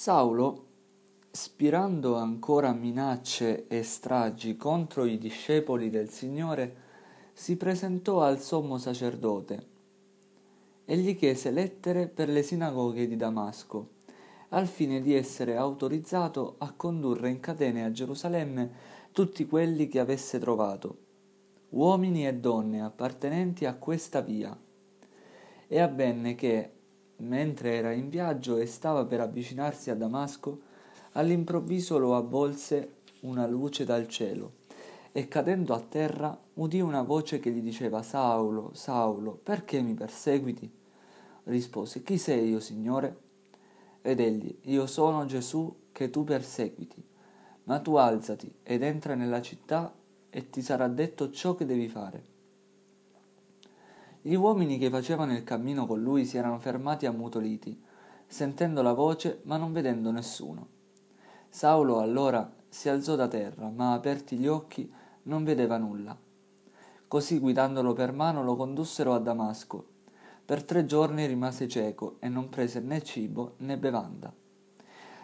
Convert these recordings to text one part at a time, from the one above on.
Saulo, spirando ancora minacce e stragi contro i discepoli del Signore, si presentò al sommo sacerdote e gli chiese lettere per le sinagoghe di Damasco, al fine di essere autorizzato a condurre in catene a Gerusalemme tutti quelli che avesse trovato, uomini e donne appartenenti a questa via. E avvenne che, mentre era in viaggio e stava per avvicinarsi a Damasco, all'improvviso lo avvolse una luce dal cielo e cadendo a terra udì una voce che gli diceva Saulo, Saulo, perché mi perseguiti? Rispose, chi sei io, Signore? Ed egli, io sono Gesù che tu perseguiti, ma tu alzati ed entra nella città e ti sarà detto ciò che devi fare. Gli uomini che facevano il cammino con lui si erano fermati ammutoliti, sentendo la voce ma non vedendo nessuno. Saulo allora si alzò da terra, ma aperti gli occhi non vedeva nulla. Così guidandolo per mano lo condussero a Damasco. Per tre giorni rimase cieco e non prese né cibo né bevanda.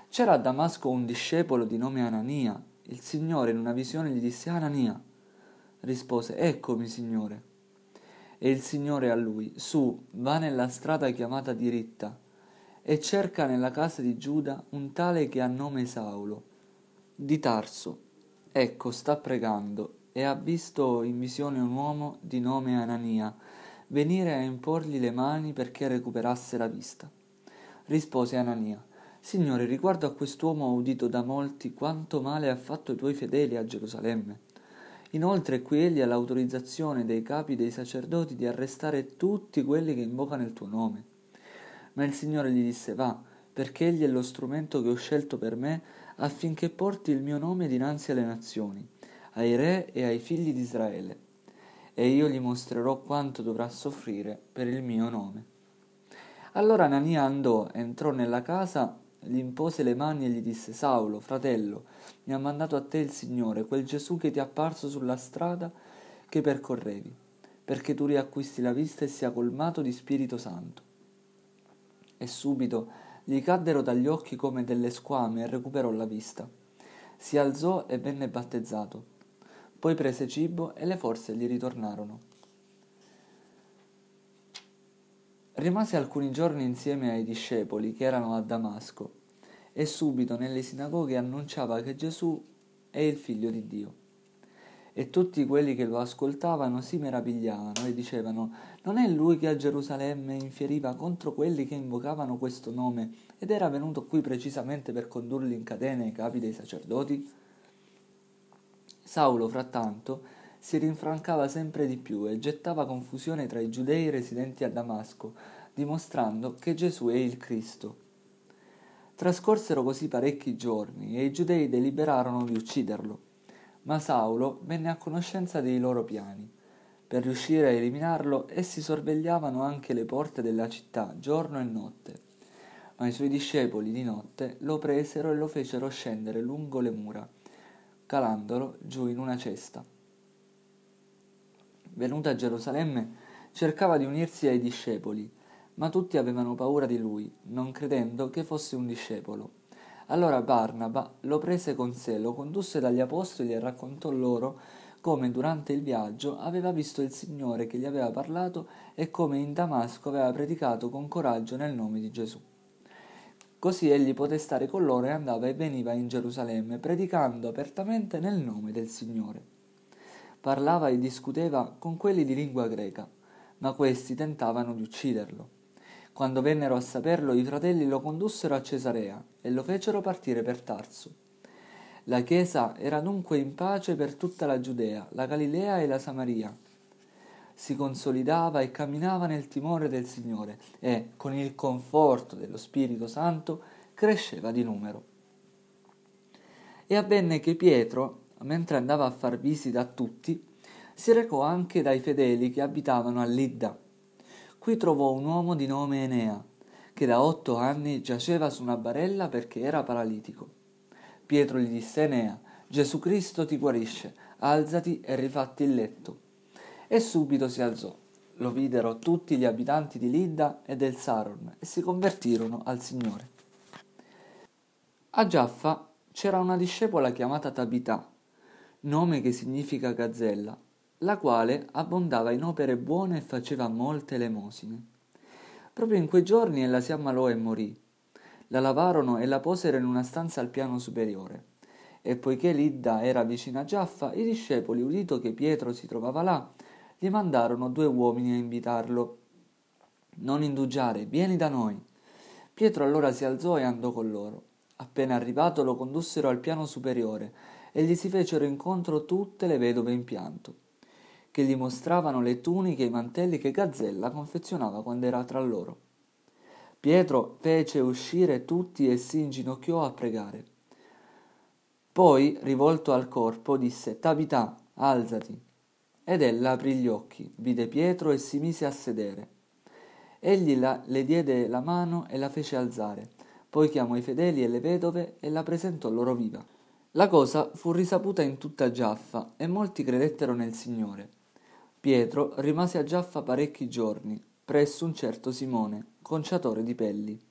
C'era a Damasco un discepolo di nome Anania. Il Signore in una visione gli disse Anania. Rispose Eccomi, Signore. E il Signore a lui, su, va nella strada chiamata diritta, e cerca nella casa di Giuda un tale che ha nome Saulo, di Tarso. Ecco, sta pregando, e ha visto in visione un uomo di nome Anania, venire a imporgli le mani perché recuperasse la vista. Rispose Anania, Signore, riguardo a quest'uomo ho udito da molti quanto male ha fatto i tuoi fedeli a Gerusalemme Inoltre qui egli ha l'autorizzazione dei capi dei sacerdoti di arrestare tutti quelli che invocano il tuo nome. Ma il Signore gli disse va, perché egli è lo strumento che ho scelto per me affinché porti il mio nome dinanzi alle nazioni, ai re e ai figli di Israele. E io gli mostrerò quanto dovrà soffrire per il mio nome. Allora Anania andò, entrò nella casa gli impose le mani e gli disse Saulo, fratello, mi ha mandato a te il Signore, quel Gesù che ti è apparso sulla strada che percorrevi, perché tu riacquisti la vista e sia colmato di Spirito Santo. E subito gli caddero dagli occhi come delle squame e recuperò la vista. Si alzò e venne battezzato. Poi prese cibo e le forze gli ritornarono. Rimase alcuni giorni insieme ai discepoli che erano a Damasco e subito nelle sinagoghe annunciava che Gesù è il figlio di Dio. E tutti quelli che lo ascoltavano si meravigliavano e dicevano non è lui che a Gerusalemme infieriva contro quelli che invocavano questo nome ed era venuto qui precisamente per condurli in catene ai capi dei sacerdoti? Saulo, frattanto, si rinfrancava sempre di più e gettava confusione tra i giudei residenti a Damasco, dimostrando che Gesù è il Cristo. Trascorsero così parecchi giorni e i giudei deliberarono di ucciderlo, ma Saulo venne a conoscenza dei loro piani. Per riuscire a eliminarlo, essi sorvegliavano anche le porte della città giorno e notte. Ma i suoi discepoli di notte lo presero e lo fecero scendere lungo le mura, calandolo giù in una cesta venuto a Gerusalemme, cercava di unirsi ai discepoli, ma tutti avevano paura di lui, non credendo che fosse un discepolo. Allora Barnaba lo prese con sé, lo condusse dagli apostoli e raccontò loro come durante il viaggio aveva visto il Signore che gli aveva parlato e come in Damasco aveva predicato con coraggio nel nome di Gesù. Così egli poté stare con loro e andava e veniva in Gerusalemme, predicando apertamente nel nome del Signore parlava e discuteva con quelli di lingua greca, ma questi tentavano di ucciderlo. Quando vennero a saperlo, i fratelli lo condussero a Cesarea e lo fecero partire per Tarso. La Chiesa era dunque in pace per tutta la Giudea, la Galilea e la Samaria. Si consolidava e camminava nel timore del Signore e, con il conforto dello Spirito Santo, cresceva di numero. E avvenne che Pietro, mentre andava a far visita a tutti, si recò anche dai fedeli che abitavano a Lidda. Qui trovò un uomo di nome Enea, che da otto anni giaceva su una barella perché era paralitico. Pietro gli disse Enea, Gesù Cristo ti guarisce, alzati e rifatti il letto. E subito si alzò. Lo videro tutti gli abitanti di Lidda e del Saron e si convertirono al Signore. A Giaffa c'era una discepola chiamata Tabità, nome che significa gazzella, la quale abbondava in opere buone e faceva molte elemosine. Proprio in quei giorni ella si ammalò e morì. La lavarono e la posero in una stanza al piano superiore. E poiché Lidda era vicina a Giaffa, i discepoli, udito che Pietro si trovava là, gli mandarono due uomini a invitarlo. Non indugiare, vieni da noi. Pietro allora si alzò e andò con loro. Appena arrivato lo condussero al piano superiore e gli si fecero incontro tutte le vedove in pianto, che gli mostravano le tuniche e i mantelli che Gazzella confezionava quando era tra loro. Pietro fece uscire tutti e si inginocchiò a pregare. Poi, rivolto al corpo, disse Tabità, alzati. Ed ella aprì gli occhi, vide Pietro e si mise a sedere. Egli la, le diede la mano e la fece alzare. Poi chiamò i fedeli e le vedove e la presentò loro viva. La cosa fu risaputa in tutta Giaffa e molti credettero nel Signore. Pietro rimase a Giaffa parecchi giorni, presso un certo Simone, conciatore di pelli.